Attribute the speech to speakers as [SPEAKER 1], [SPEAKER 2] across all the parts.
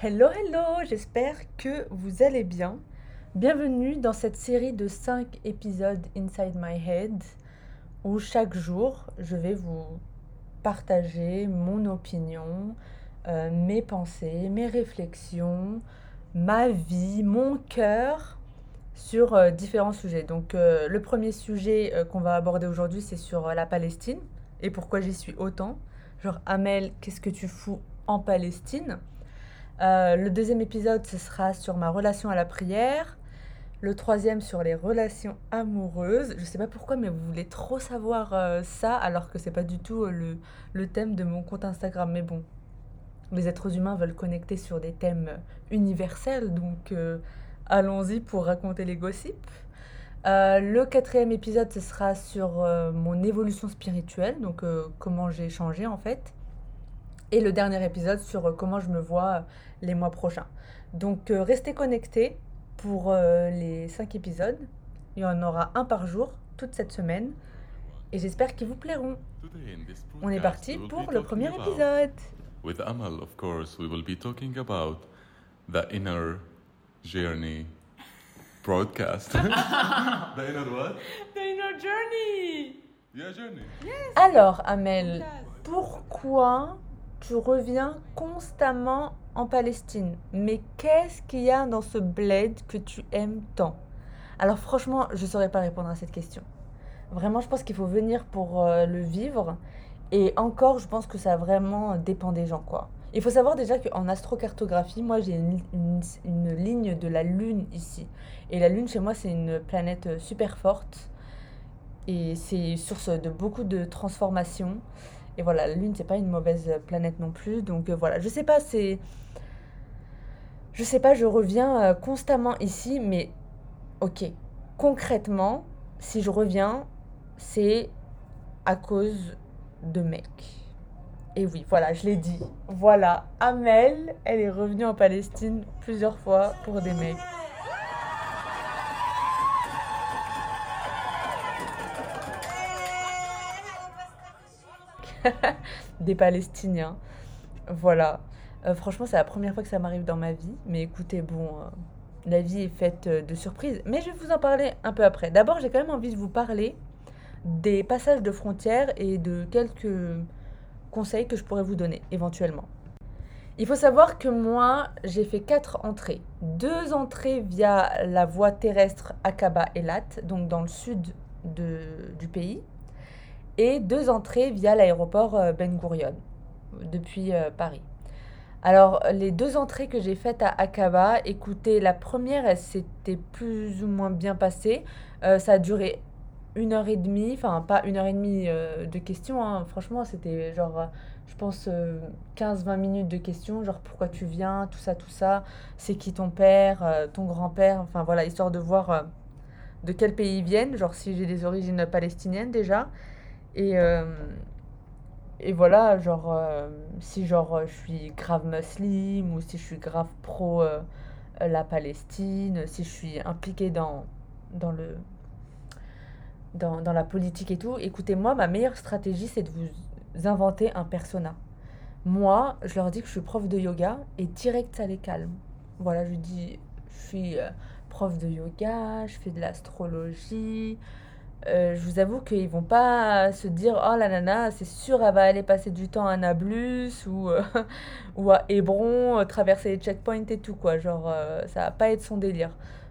[SPEAKER 1] Hello, hello, j'espère que vous allez bien. Bienvenue dans cette série de 5 épisodes Inside My Head où chaque jour je vais vous partager mon opinion, euh, mes pensées, mes réflexions, ma vie, mon cœur sur euh, différents sujets. Donc euh, le premier sujet qu'on va aborder aujourd'hui c'est sur la Palestine et pourquoi j'y suis autant. Genre Amel, qu'est-ce que tu fous en Palestine? Le deuxième épisode ce sera sur ma relation à la prière. Le troisième sur les relations amoureuses. Je sais pas pourquoi, mais vous voulez trop savoir euh, ça alors que c'est pas du tout euh, le, thème de mon compte Instagram. Mais bon, les êtres humains veulent connecter sur des thèmes universels, donc euh, allons-y pour raconter les gossips. le quatrième épisode, ce sera sur mon évolution spirituelle, donc comment j'ai changé en fait. Et le dernier épisode sur comment je me vois les mois prochains. Donc restez connectés pour euh, les 5 épisodes. Il y en aura un par jour toute cette semaine et j'espère qu'ils vous plairont. On est parti pour le premier épisode.
[SPEAKER 2] With Amal, of course, we will be talking about the inner journey broadcast. the inner what?
[SPEAKER 1] The inner journey.
[SPEAKER 2] Yeah, journey.
[SPEAKER 1] Yes. Alors, Amel, pourquoi tu reviens constamment en Palestine. Mais qu'est-ce qu'il y a dans ce bled que tu aimes tant? Alors franchement, je ne saurais pas répondre à cette question. Vraiment, je pense qu'il faut venir pour euh, le vivre. Et encore, je pense que ça vraiment dépend des gens, quoi. Il faut savoir déjà qu'en astrocartographie, moi j'ai une, une, ligne de la Lune ici. Et la Lune, chez moi, c'est une planète super forte. Et c'est source de beaucoup de transformations. Et voilà, la Lune, c'est pas une mauvaise planète non plus. Donc euh, voilà, je sais pas, c'est. Je sais pas, je reviens euh, constamment ici, mais ok. Concrètement, si je reviens, c'est à cause de mecs. Et oui, voilà, je l'ai dit. Voilà, Amel, elle est revenue en Palestine plusieurs fois pour des mecs. des Palestiniens. Voilà. Euh, franchement, c'est la première fois que ça m'arrive dans ma vie. Mais écoutez, bon, euh, la vie est faite euh, de surprises. Mais je vais vous en parler un peu après. D'abord, j'ai quand même envie de vous parler des passages de frontières et de quelques conseils que je pourrais vous donner éventuellement. Il faut savoir que moi, j'ai fait quatre entrées. Deux entrées via la voie terrestre Akaba-Elat, donc dans le sud du pays et deux entrées via l'aéroport euh, Ben Gurion depuis euh, Paris. Alors, les deux entrées que j'ai faites à Akaba, écoutez, la première, elle s'était plus ou moins bien passée. Euh, ça a duré une heure et demie, enfin, pas une heure et demie de questions, hein. franchement, c'était genre, je pense, 15-20 minutes de questions, genre pourquoi tu viens, tout ça, tout ça, c'est qui ton père, ton grand-père, enfin voilà, histoire de voir de quel pays ils viennent, genre si j'ai des origines palestiniennes déjà. Et, euh, et voilà, genre, euh, si genre je suis grave musulmane ou si je suis grave pro euh, la Palestine, si je suis impliquée dans, dans, le, dans, dans la politique et tout, écoutez, moi, ma meilleure stratégie, c'est de vous inventer un persona. Moi, je leur dis que je suis prof de yoga et direct, ça les calme. Voilà, je dis, je suis prof de yoga, je fais de l'astrologie, euh, je vous avoue qu'ils vont pas se dire oh la nana c'est sûr elle va aller passer du temps à Nablus ou, euh, ou à Hébron euh, traverser les checkpoints et tout quoi. Genre ça va pas être son délire.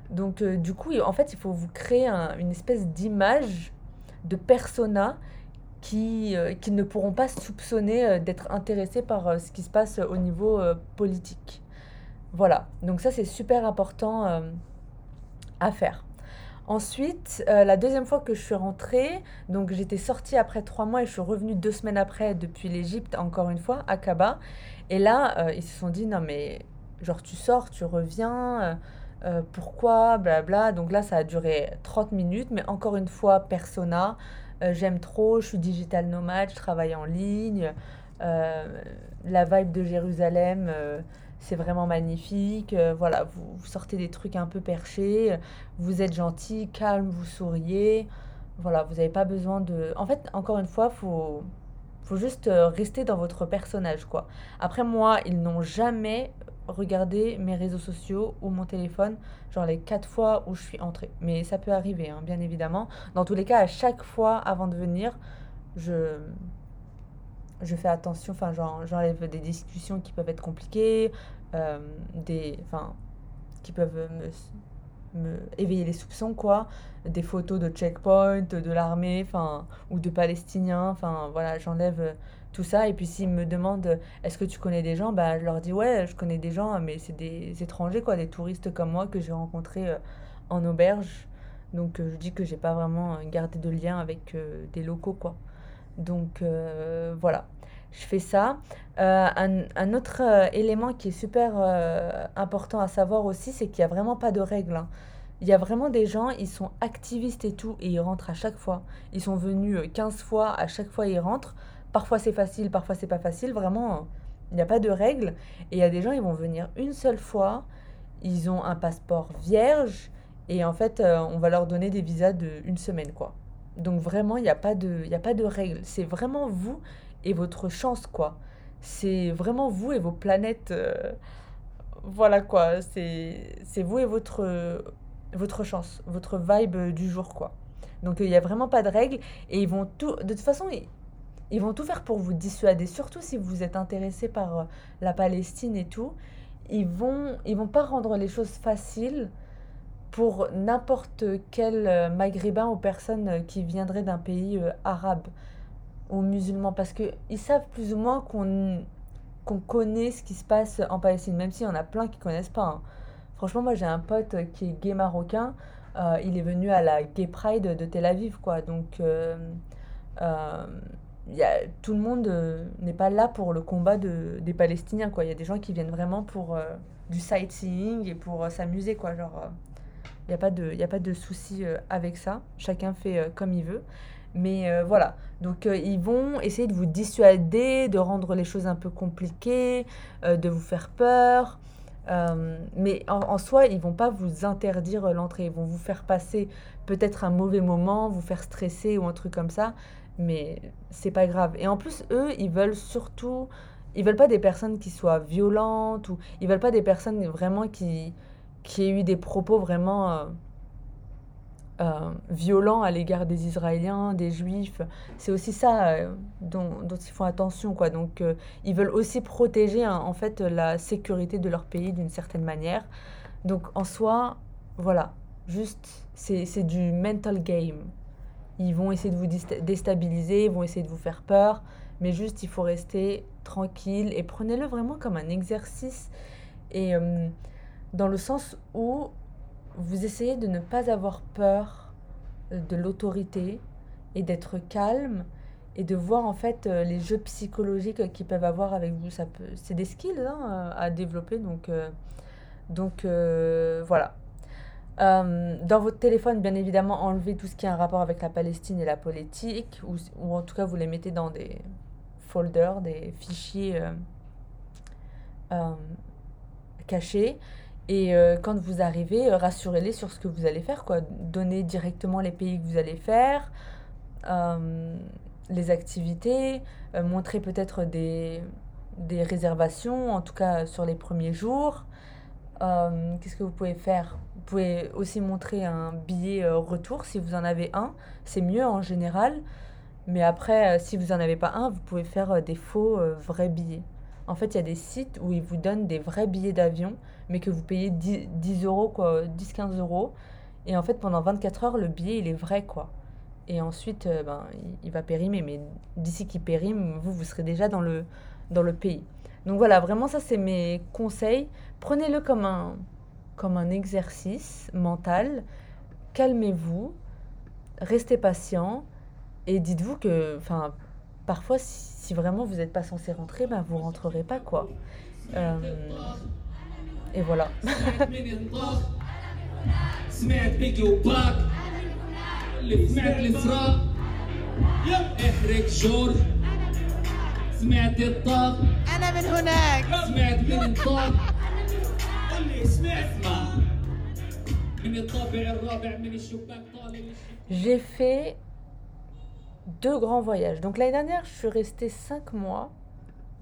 [SPEAKER 1] Donc du coup en fait il faut vous créer une espèce d'image de persona qui, ne pourront pas soupçonner d'être intéressés par ce qui se passe au niveau politique. Voilà. Donc ça c'est super important à faire Ensuite, euh, la deuxième fois que je suis rentrée, donc j'étais sortie après trois mois et je suis revenue deux semaines après depuis l'Égypte, encore une fois, à Kaba. Et là, euh, ils se sont dit, non mais, genre tu sors, tu reviens, euh, pourquoi, blabla. Donc là, ça a duré 30 minutes, mais encore une fois, persona, j'aime trop, je suis digital nomade, je travaille en ligne, la vibe de Jérusalem c'est vraiment magnifique. Euh, voilà, vous, sortez des trucs un peu perchés, vous êtes gentil, calme, vous souriez. Voilà, vous n'avez pas besoin de. En fait, encore une fois, faut faut juste euh, rester dans votre personnage, quoi. Après, moi, ils n'ont jamais regarder mes réseaux sociaux ou mon téléphone, genre les quatre fois où je suis entrée. Mais ça peut arriver, hein, bien évidemment. Dans tous les cas, à chaque fois avant de venir, je, je fais attention, enfin, j'enlève des discussions qui peuvent être compliquées, euh, des, enfin, qui peuvent me, me éveiller les soupçons, quoi. Des photos de checkpoint, de l'armée, enfin, ou de Palestiniens, enfin, voilà, j'enlève tout ça. Et puis s'ils me demandent est-ce que tu connais des gens, bah, je leur dis ouais, je connais des gens, mais c'est des étrangers, quoi, des touristes comme moi que j'ai rencontrés euh, en auberge. Donc euh, je dis que j'ai pas vraiment gardé de lien avec des locaux, quoi. Donc euh, voilà, je fais ça. Euh, un, autre euh, élément qui est super important à savoir aussi, c'est qu'il n'y a vraiment pas de règles. Hein. Il y a vraiment des gens, ils sont activistes et tout, et ils rentrent à chaque fois. Ils sont venus 15 fois, à chaque fois ils rentrent. Parfois c'est facile, parfois c'est pas facile. Vraiment, il n'y a pas de règles. Et il y a des gens, ils vont venir une seule fois, ils ont un passeport vierge, et en fait, on va leur donner des visas de une semaine, quoi. Donc vraiment, il n'y a, pas de, a pas de règles. C'est vraiment vous et votre chance, quoi. C'est vraiment vous et vos planètes. Euh, voilà, quoi. C'est vous et votre, votre chance, votre vibe du jour, quoi. Donc il n'y a vraiment pas de règles. Et ils vont tout... De toute façon, ils, vont tout faire pour vous dissuader. Surtout si vous êtes intéressé par euh, la Palestine et tout. Ils vont, ils vont pas rendre les choses faciles pour n'importe quel euh, maghrébin ou personne euh, qui viendrait d'un pays euh, arabe ou musulman parce qu'ils savent plus ou moins qu'on qu'on connaît ce qui se passe en Palestine, même s'il y en a plein qui connaissent pas. Hein. Franchement, moi j'ai un pote qui est gay marocain, il est venu à la Gay Pride de Tel Aviv, quoi. Donc, y a, tout le monde n'est pas là pour le combat de, des Palestiniens, quoi. Il y a des gens qui viennent vraiment pour du sightseeing et pour s'amuser, quoi. Genre, il n'y a pas de, de souci euh, avec ça. Chacun fait euh, comme il veut. Mais euh, voilà, donc ils vont essayer de vous dissuader, de rendre les choses un peu compliquées, de vous faire peur. mais en, soi, ils vont pas vous interdire l'entrée. Ils vont vous faire passer peut-être un mauvais moment, vous faire stresser ou un truc comme ça. Mais c'est pas grave. Et en plus, eux, ils veulent surtout... Ils veulent pas des personnes qui soient violentes ou ils veulent pas des personnes vraiment qui, qui ait eu des propos vraiment euh, euh, violents à l'égard des Israéliens, des Juifs. C'est aussi ça euh, dont, ils font attention. Quoi. Donc, ils veulent aussi protéger hein, en fait la sécurité de leur pays d'une certaine manière. Donc, en soi, voilà, juste, c'est du mental game. Ils vont essayer de vous déstabiliser, ils vont essayer de vous faire peur, mais juste, il faut rester tranquille et prenez-le vraiment comme un exercice. Et dans le sens où vous essayez de ne pas avoir peur euh, de l'autorité et d'être calme et de voir en fait euh, les jeux psychologiques qu'ils peuvent avoir avec vous. Ça peut, c'est des skills hein, à développer, donc, euh, donc voilà. dans votre téléphone, bien évidemment, enlevez tout ce qui a un rapport avec la Palestine et la politique, ou en tout cas vous les mettez dans des folders, des fichiers cachés. Et euh, quand vous arrivez, euh, rassurez-les sur ce que vous allez faire, quoi. Donnez directement les pays que vous allez faire, euh, les activités, montrez peut-être des, des réservations, en tout cas sur les premiers jours. Qu'est-ce que vous pouvez faire? Vous pouvez aussi montrer un billet retour si vous en avez un. C'est mieux en général. Mais après, si vous n'en avez pas un, vous pouvez faire des faux vrais billets. En fait, il y a des sites où ils vous donnent des vrais billets d'avion, mais que vous payez 10, euros, quoi, 10-15 euros. Et en fait, pendant 24 heures, le billet, il est vrai, quoi. Et ensuite, euh, ben, il, va périmer. Mais d'ici qu'il périme, vous, vous serez déjà dans le, dans le pays. Donc voilà, vraiment, ça, c'est mes conseils. Prenez-le comme un, comme un exercice mental. Calmez-vous. Restez patient. Et dites-vous que, enfin, parfois, si, vraiment vous n'êtes pas censé rentrer, ben vous rentrerez pas, quoi. Euh, et voilà. J'ai fait deux grands voyages. Donc l'année dernière, je suis restée cinq mois.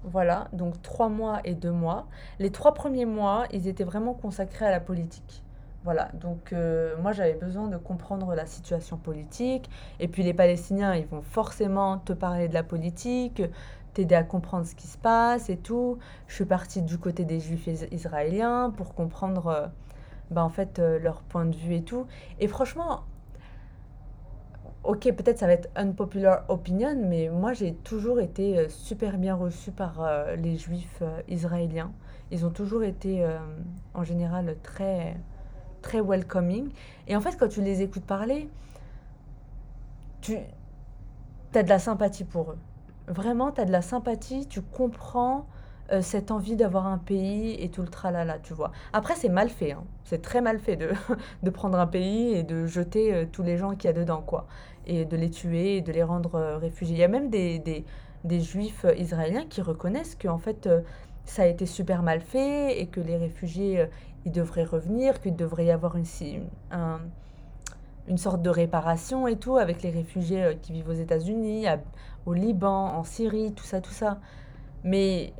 [SPEAKER 1] Voilà, donc trois mois et deux mois. Les trois premiers mois, ils étaient vraiment consacrés à la politique. Voilà, donc euh, moi j'avais besoin de comprendre la situation politique. Et puis les Palestiniens, ils vont forcément te parler de la politique, t'aider à comprendre ce qui se passe et tout. Je suis partie du côté des Juifs israéliens pour comprendre euh, bah, en fait euh, leur point de vue et tout. Et franchement, ok, peut-être ça va être unpopular opinion, mais moi j'ai toujours été euh, super bien reçue par euh, les juifs euh, israéliens. Ils ont toujours été en général très, très welcoming. Et en fait, quand tu les écoutes parler, tu as de la sympathie pour eux. Vraiment, tu as de la sympathie, tu comprends euh, cette envie d'avoir un pays et tout le tralala, tu vois. Après, c'est mal fait, hein. c'est très mal fait de, de prendre un pays et de jeter euh, tous les gens qu'il y a dedans, quoi. Et de les tuer et de les rendre euh, réfugiés. Il y a même des, des, des juifs israéliens qui reconnaissent que, en fait, ça a été super mal fait et que les réfugiés, ils devraient revenir, qu'il devrait y avoir une, un, une sorte de réparation et tout avec les réfugiés qui vivent aux États-Unis, au Liban, en Syrie, tout ça, tout ça. Mais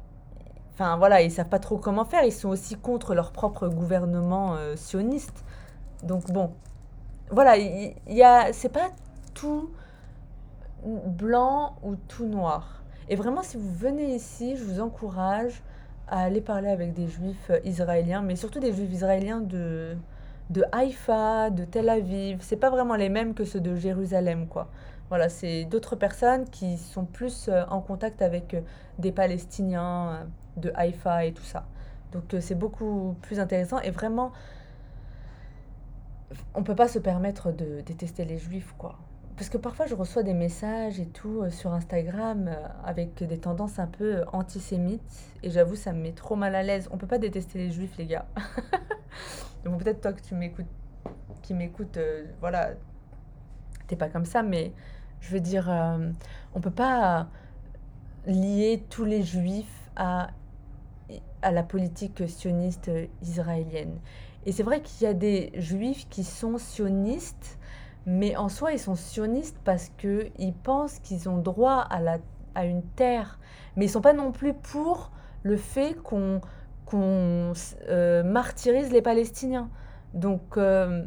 [SPEAKER 1] Enfin voilà, ils savent pas trop comment faire. Ils sont aussi contre leur propre gouvernement euh, sioniste. Donc bon, voilà, il y, a, c'est pas tout blanc ou tout noir. Et vraiment, si vous venez ici, je vous encourage à aller parler avec des juifs euh, israéliens, mais surtout des juifs israéliens de, de Haïfa, de Tel Aviv. C'est pas vraiment les mêmes que ceux de Jérusalem, quoi. Voilà, c'est d'autres personnes qui sont plus euh, en contact avec des Palestiniens de Haïfa et tout ça. Donc euh, c'est beaucoup plus intéressant et vraiment, on peut pas se permettre de détester les juifs, quoi. Parce que parfois je reçois des messages et tout euh, sur Instagram euh, avec des tendances un peu antisémites et j'avoue ça me met trop mal à l'aise. On peut pas détester les juifs les gars. Donc peut-être toi que tu m'écoutes, qui m'écoute, voilà, t'es pas comme ça, mais je veux dire, on peut pas lier tous les juifs à à la politique sioniste israélienne. Et c'est vrai qu'il y a des juifs qui sont sionistes, mais en soi, ils sont sionistes parce qu'ils pensent qu'ils ont droit à, la, à une terre. Mais ils ne sont pas non plus pour le fait qu'on qu'on euh, martyrise les Palestiniens. Donc, euh,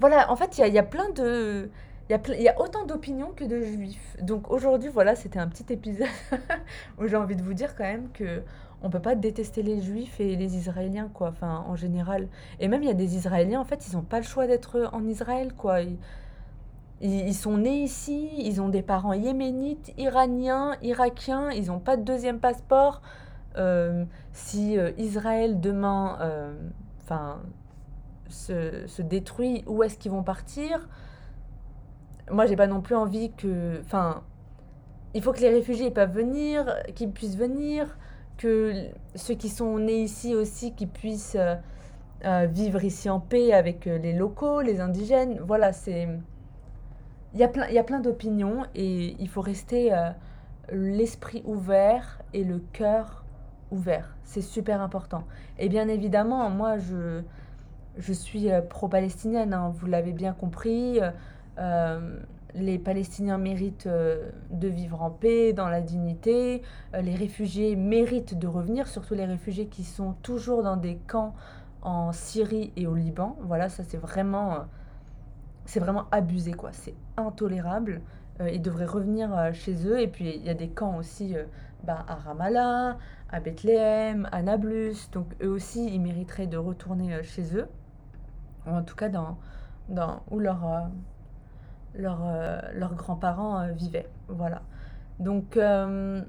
[SPEAKER 1] voilà, en fait, il y a, plein de... Il y, y a autant d'opinions que de juifs. Donc aujourd'hui, voilà, c'était un petit épisode où j'ai envie de vous dire quand même que on peut pas détester les juifs et les israéliens quoi enfin en général. Et même il y a des israéliens en fait ils n'ont pas le choix d'être en Israël quoi. Ils, ils, sont nés ici ils ont des parents yéménites iraniens irakiens ils n'ont pas de deuxième passeport. Euh, si euh, Israël demain euh, se, se, détruit où est-ce qu'ils vont partir? Moi j'ai pas non plus envie que enfin il faut que les réfugiés peuvent venir qu'ils puissent venir que ceux qui sont nés ici aussi, qui puissent euh, euh, vivre ici en paix avec euh, les locaux, les indigènes. Voilà, c'est... Il y a plein, plein d'opinions et il faut rester l'esprit ouvert et le cœur ouvert. C'est super important. Et bien évidemment, moi, je, je suis pro-palestinienne, hein, vous l'avez bien compris les Palestiniens méritent euh, de vivre en paix, dans la dignité. Euh, les réfugiés méritent de revenir, surtout les réfugiés qui sont toujours dans des camps en Syrie et au Liban. Voilà, ça c'est vraiment, euh, c'est vraiment abusé, quoi. C'est intolérable. ils devraient revenir chez eux. Et puis il y a des camps aussi bah, à Ramallah, à Bethléem, à Nablus. Donc eux aussi, ils mériteraient de retourner chez eux. en tout cas, dans, dans où leur euh, leurs grands-parents euh, vivaient. Voilà. Donc, euh,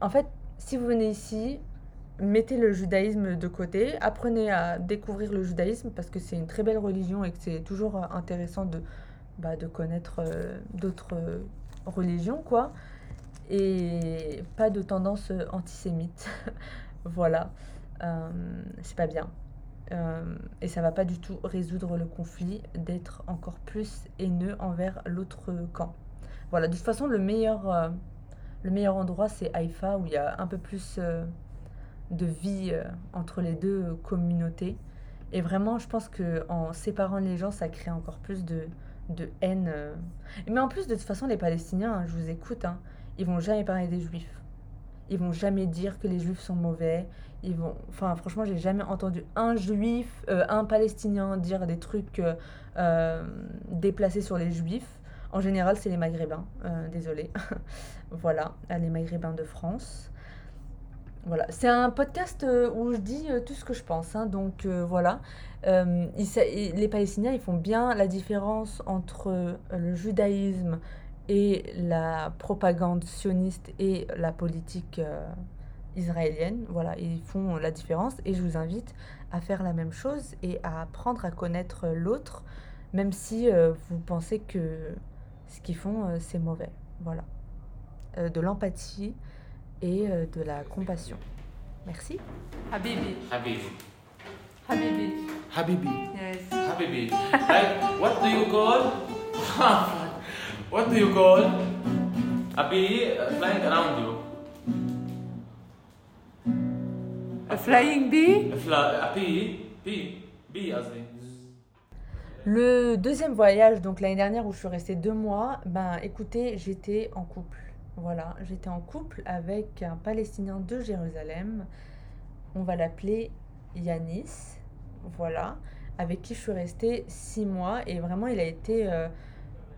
[SPEAKER 1] en fait, si vous venez ici, mettez le judaïsme de côté, apprenez à découvrir le judaïsme parce que c'est une très belle religion et que c'est toujours intéressant de, bah, de connaître d'autres religions, quoi. Et pas de tendance antisémite. voilà. c'est pas bien. Euh, et ça va pas du tout résoudre le conflit d'être encore plus haineux envers l'autre camp. Voilà, de toute façon, le meilleur, euh, le meilleur endroit, c'est Haïfa, où il y a un peu plus euh, de vie entre les deux communautés. Et vraiment, je pense qu'en séparant les gens, ça crée encore plus de, de haine. Mais en plus, de toute façon, les Palestiniens, hein, je vous écoute, hein, ils vont jamais parler des Juifs. Ils vont jamais dire que les juifs sont mauvais. Ils vont, enfin, franchement, j'ai jamais entendu un juif, euh, un palestinien dire des trucs euh, euh, déplacés sur les juifs. En général, c'est les maghrébins. désolé. voilà, les maghrébins de France. Voilà, c'est un podcast où je dis tout ce que je pense. hein, donc voilà, les Palestiniens, ils font bien la différence entre le judaïsme et la propagande sioniste et la politique israélienne. Voilà, ils font la différence et je vous invite à faire la même chose et à apprendre à connaître l'autre, même si euh, vous pensez que ce qu'ils font, euh, c'est mauvais. Voilà. Euh, de l'empathie et euh, de la compassion. Merci. Habibi.
[SPEAKER 3] Habibi.
[SPEAKER 1] Habibi.
[SPEAKER 3] Habibi.
[SPEAKER 1] Yes.
[SPEAKER 3] Habibi. like, what do you call? what do you call? A bee uh, flying around you.
[SPEAKER 1] flying bee Le deuxième voyage, donc l'année dernière où je suis restée deux mois, ben écoutez, j'étais en couple. Voilà, j'étais en couple avec un Palestinien de Jérusalem. On va l'appeler Yanis. Voilà, avec qui je suis restée six mois et vraiment il a été euh,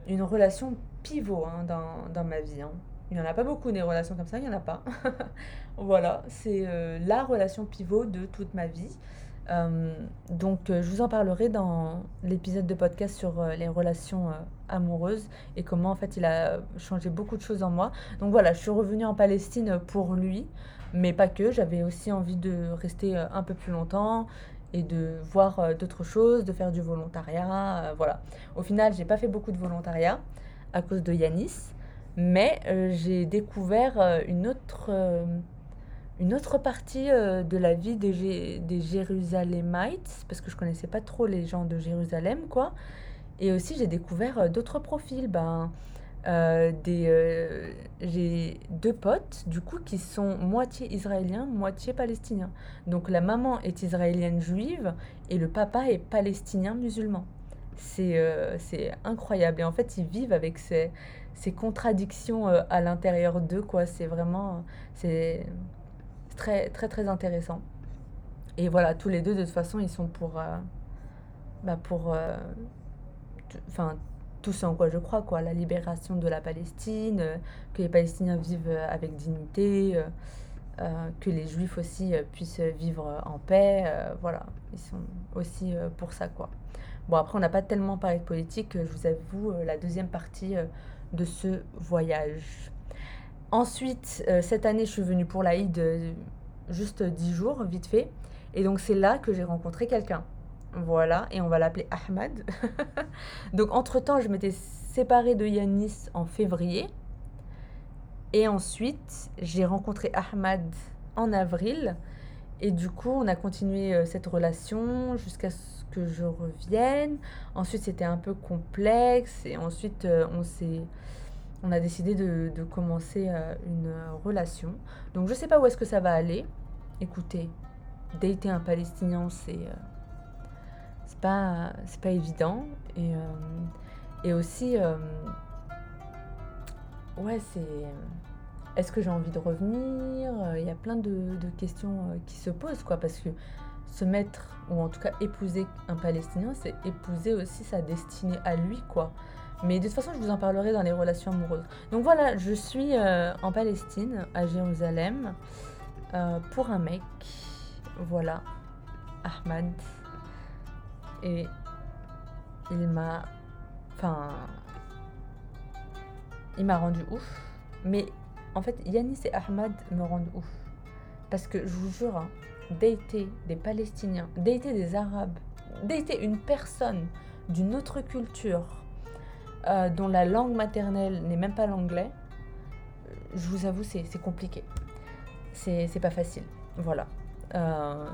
[SPEAKER 1] une relation pivot hein, dans, dans, ma vie. Hein. Il n'y en a pas beaucoup des relations comme ça, il n'y en a pas. voilà, c'est euh, la relation pivot de toute ma vie. Euh, donc, euh, je vous en parlerai dans l'épisode de podcast sur les relations amoureuses et comment en fait il a changé beaucoup de choses en moi. Donc voilà, je suis revenue en Palestine pour lui, mais pas que. J'avais aussi envie de rester un peu plus longtemps et de voir d'autres choses, de faire du volontariat. voilà. Au final, j'ai pas fait beaucoup de volontariat à cause de Yanis, mais euh, j'ai découvert euh, une autre. euh, une autre partie de la vie des, Jé- des parce que je connaissais pas trop les gens de Jérusalem, quoi. Et aussi, j'ai découvert d'autres profils. Ben, des, j'ai deux potes, du coup, qui sont moitié israéliens, moitié palestiniens. Donc, la maman est israélienne juive et le papa est palestinien musulman. C'est c'est incroyable. Et en fait, ils vivent avec ces, ces contradictions euh, à l'intérieur d'eux, quoi. C'est vraiment... C'est très, très, très intéressant. Et voilà, tous les deux, de toute façon, ils sont pour... euh, bah, pour... euh, Enfin, tout ce en quoi je crois, quoi. La libération de la Palestine, que les Palestiniens vivent avec dignité, que les Juifs aussi puissent vivre en paix. voilà, ils sont aussi pour ça, quoi. Bon, après, on n'a pas tellement parlé de politique, je vous avoue, la deuxième partie de ce voyage. Ensuite, euh, cette année, je suis venue pour l'Aïd euh, juste 10 jours, vite fait. Et donc, c'est là que j'ai rencontré quelqu'un. Voilà, et on va l'appeler Ahmad. donc, entre-temps, je m'étais séparée de Yanis en février. Et ensuite, j'ai rencontré Ahmad en avril. Et du coup, on a continué euh, cette relation jusqu'à que je revienne. Ensuite, c'était un peu complexe. Et ensuite, euh, on s'est on a décidé de, de commencer euh, une relation. Donc je sais pas où est-ce que ça va aller. Écoutez, dater un Palestinien, c'est euh, c'est pas c'est pas évident et et aussi ouais c'est est-ce que j'ai envie de revenir? Il y a plein de, de questions qui se posent quoi parce que se mettre ou en tout cas épouser un Palestinien, c'est épouser aussi sa destinée à lui quoi. Mais de toute façon, je vous en parlerai dans les relations amoureuses. Donc voilà, je suis euh, en Palestine, à Jérusalem, euh, pour un mec. Voilà, Ahmad. Et il m'a. Enfin. Il m'a rendu ouf. Mais en fait, Yanis et Ahmad me rendent ouf. Parce que je vous jure, hein, dater des Palestiniens, dater des Arabes, dater une personne d'une autre culture, euh, dont la langue maternelle n'est même pas l'anglais, je vous avoue, c'est compliqué. C'est pas facile. Voilà. Euh,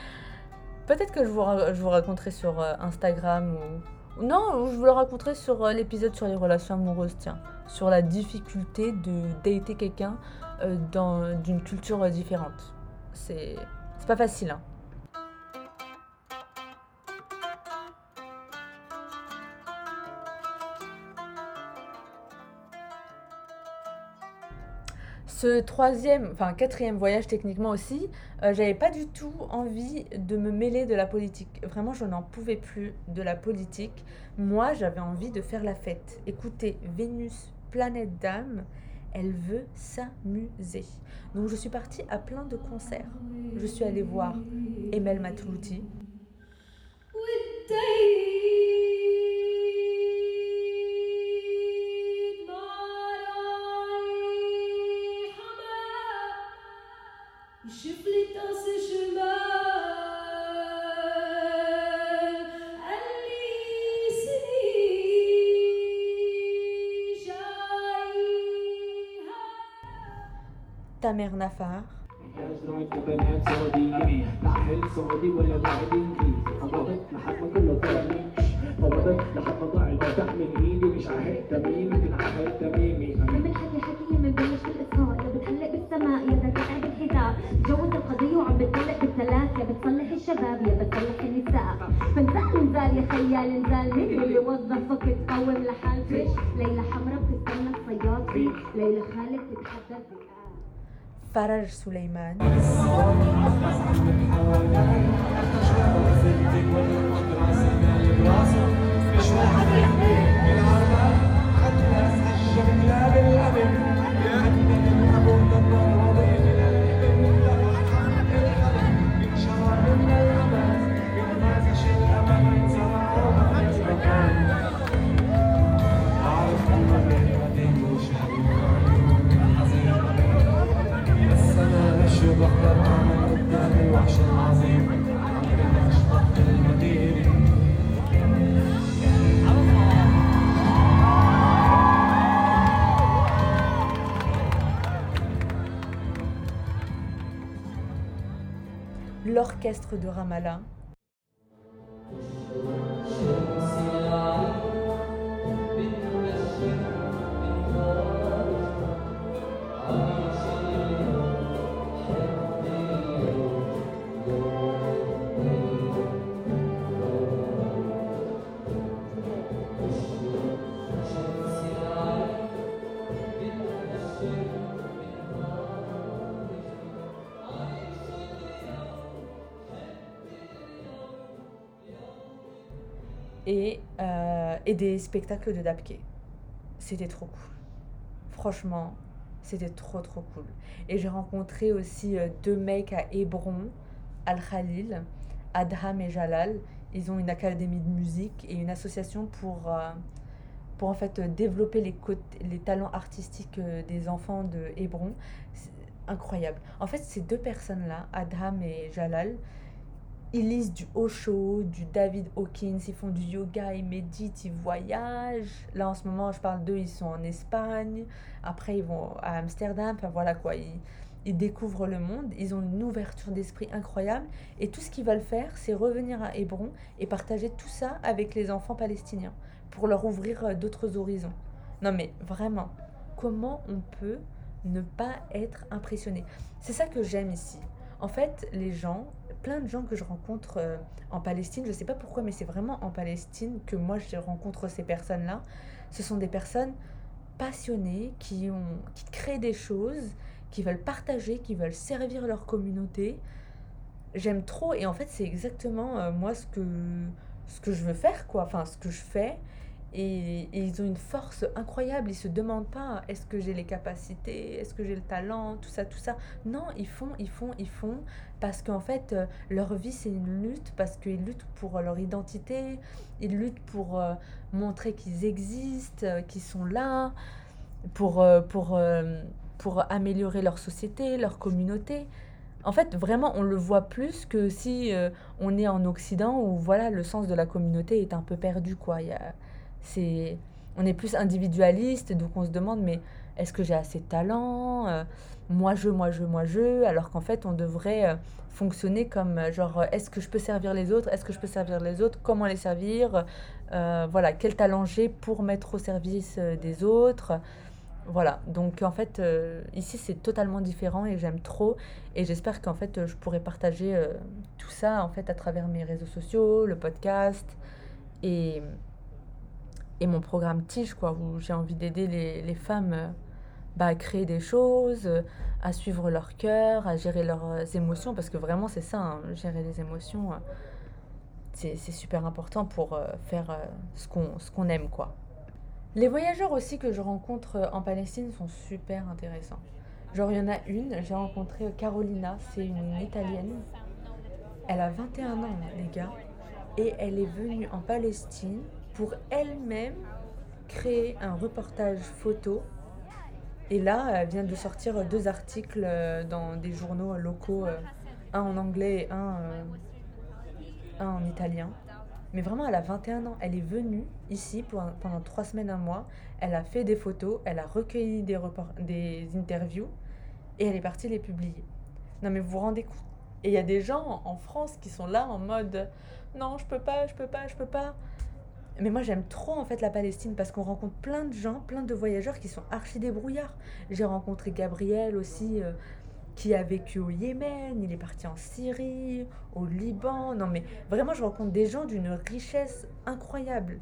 [SPEAKER 1] Peut-être que je vous, je vous raconterai sur euh, Instagram ou. Non, je vous le raconterai sur l'épisode sur les relations amoureuses, tiens. Sur la difficulté de dater quelqu'un d'une culture différente. C'est pas facile, hein. ce troisième, enfin quatrième voyage techniquement aussi, euh, j'avais pas du tout envie de me mêler de la politique. Vraiment, je n'en pouvais plus de la politique. Moi, j'avais envie de faire la fête. Écoutez, Vénus, planète d'âme, elle veut s'amuser. Donc je suis partie à plein de concerts. Je suis allée voir Emel Matlouti.
[SPEAKER 4] ضاع المفتاح من ايدي مش
[SPEAKER 5] حكي يا بالسماء يا القضية وعم بتطلق بالثلاث يا بتصلح الشباب يا بتصلح النساء فنزال نزال يا خيال نزال مين اللي وظفك تقوم لحالك ليلى حمرا بتستنى الصياد ليلى فرج
[SPEAKER 1] سليمان. مش L'orchestre de Ramallah. Et, euh, et des spectacles de Dapke. C'était trop cool. Franchement, c'était trop trop cool. Et j'ai rencontré aussi euh, deux mecs à Hébron, Al-Khalil, Adham et Jalal. Ils ont une académie de musique et une association pour, euh, pour en fait développer les, les talents artistiques des enfants de Hébron. Incroyable. En fait, ces deux personnes-là, Adham et Jalal, ils lisent du Osho, du David Hawkins, ils font du yoga, ils méditent, ils voyagent. Là, en ce moment, je parle d'eux, ils sont en Espagne. Après, ils vont à Amsterdam. Enfin, voilà quoi. Ils, ils découvrent le monde. Ils ont une ouverture d'esprit incroyable. Et tout ce qu'ils veulent faire, c'est revenir à Hébron et partager tout ça avec les enfants palestiniens pour leur ouvrir euh, d'autres horizons. Non, mais vraiment, comment on peut ne pas être impressionné? C'est ça que j'aime ici. En fait, les gens, plein de gens que je rencontre euh, en Palestine, je sais pas pourquoi, mais c'est vraiment en Palestine que moi je rencontre ces personnes-là. Ce sont des personnes passionnées qui, ont, qui créent des choses, qui veulent partager, qui veulent servir leur communauté. J'aime trop et en fait c'est exactement euh, moi ce que, ce que je veux faire, quoi. Enfin, ce que je fais. Et, ils ont une force incroyable. Ils se demandent pas est-ce que j'ai les capacités, est-ce que j'ai le talent, tout ça, tout ça. Non, ils font, ils font, ils font parce qu'en fait euh, leur vie c'est une lutte parce qu'ils luttent pour leur identité, ils luttent pour euh, montrer qu'ils existent, euh, qu'ils sont là, pour pour pour améliorer leur société, leur communauté. En fait, vraiment, on le voit plus que si on est en Occident où voilà le sens de la communauté est un peu perdu quoi. Il y a- on est plus individualiste donc on se demande mais est-ce que j'ai assez de talent Euh, moi je moi je moi je alors qu'en fait on devrait euh, fonctionner comme euh, genre est-ce que je peux servir les autres est-ce que je peux servir les autres comment les servir voilà quel talent j'ai pour mettre au service des autres voilà. Donc en fait ici c'est totalement différent et j'aime trop et j'espère qu'en fait je pourrai partager tout ça en fait à travers mes réseaux sociaux le podcast et et mon programme Tige, quoi, où j'ai envie d'aider les, les femmes euh, bah, à créer des choses, euh, à suivre leur cœur, à gérer leurs euh, émotions, parce que vraiment c'est ça, hein, gérer les émotions, euh, c'est super important pour faire ce qu'on qu'on aime, quoi. Les voyageurs aussi que je rencontre en Palestine sont super intéressants. Genre, il y en a une, j'ai rencontré Carolina, c'est une Italienne. Elle a 21 ans, les gars, et elle est venue en Palestine pour elle-même créer un reportage photo. Et là, elle vient de sortir deux articles euh, dans des journaux locaux, euh, un en anglais et un, euh, un en italien. Mais vraiment, elle a 21 ans. Elle est venue ici pendant trois semaines, un mois. Elle a fait des photos, elle a recueilli des interviews et elle est partie les publier. Non, mais vous vous rendez compte? Et il y a des gens en France qui sont là en mode non, je peux pas, je peux pas, je peux pas. Mais moi, j'aime trop en fait la Palestine parce qu'on rencontre plein de gens, plein de voyageurs qui sont archi débrouillards. J'ai rencontré Gabriel aussi. euh, qui a vécu au Yémen, il est parti en Syrie, au Liban. Non mais vraiment, je rencontre des gens d'une richesse incroyable.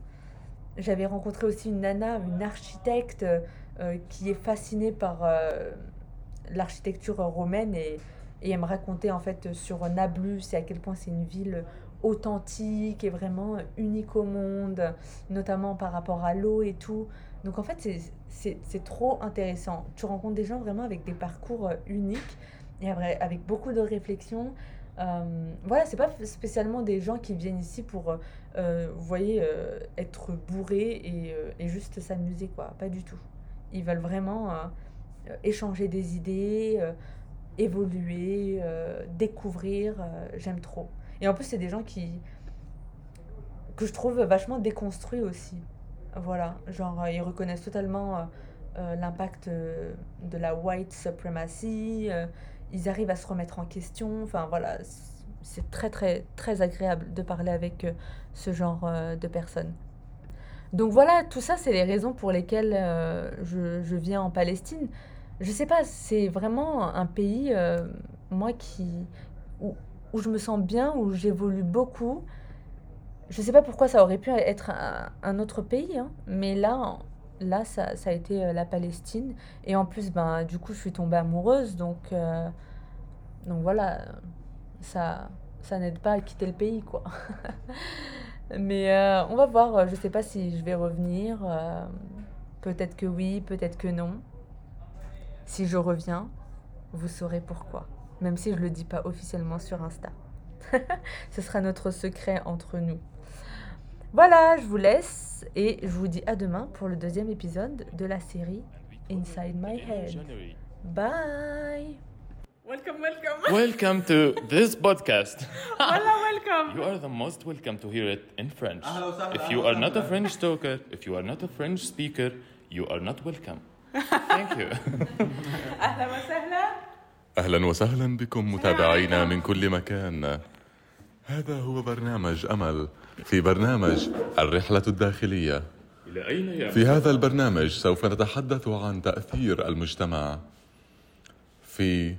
[SPEAKER 1] J'avais rencontré aussi une nana, une architecte euh, qui est fascinée par euh, l'architecture romaine et, et elle me racontait en fait sur Nablus et à quel point c'est une ville authentique et vraiment unique au monde, notamment par rapport à l'eau et tout. Donc en fait, c'est- trop intéressant. Tu rencontres des gens vraiment avec des parcours euh, uniques et avec beaucoup de réflexion. Euh, voilà, c'est pas spécialement des gens qui viennent ici pour, euh, vous voyez, euh, être bourrés et, et juste s'amuser, quoi. Pas du tout. Ils veulent vraiment échanger des idées, évoluer, découvrir. J'aime trop. Et en plus, c'est des gens qui que je trouve vachement déconstruits aussi. Voilà, genre euh, ils reconnaissent totalement euh, euh, l'impact de la white supremacy, ils arrivent à se remettre en question, enfin voilà, c'est très très très agréable de parler avec ce genre de personnes. Donc voilà, tout ça, c'est les raisons pour lesquelles je, je viens en Palestine. Je sais pas, c'est vraiment un pays, moi, qui, où je me sens bien, où j'évolue beaucoup. Je sais pas pourquoi ça aurait pu être un, autre pays, hein, mais là, là ça, ça a été euh, la Palestine. Et en plus, ben, du coup, je suis tombée amoureuse, donc, euh, donc voilà, ça, ça n'aide pas à quitter le pays, quoi. Mais euh, on va voir, je sais pas si je vais revenir. peut-être que oui, peut-être que non. Si je reviens, vous saurez pourquoi même si je ne le dis pas officiellement sur Insta. Ce sera notre secret entre nous. Voilà, je vous laisse et je vous dis à demain pour le deuxième épisode de la série Inside My Head. Bye.
[SPEAKER 3] Welcome, welcome.
[SPEAKER 6] welcome to this podcast.
[SPEAKER 3] Voilà, welcome.
[SPEAKER 6] You are the most welcome to hear it in French. If you are not a French talker, if you are not a French speaker, you are not welcome. Thank you.
[SPEAKER 3] أهلا وسهلا.
[SPEAKER 2] بكم متابعينا من كل مكان. هذا هو برنامج أمل في برنامج الرحلة الداخلية.
[SPEAKER 6] إلى أين
[SPEAKER 2] في هذا البرنامج سوف نتحدث عن تأثير المجتمع في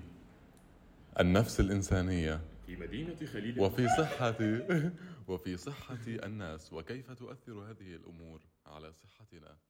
[SPEAKER 2] النفس الإنسانية.
[SPEAKER 6] في مدينة خليل
[SPEAKER 2] وفي صحة وفي صحة الناس. وكيف تؤثر هذه الأمور على صحتنا؟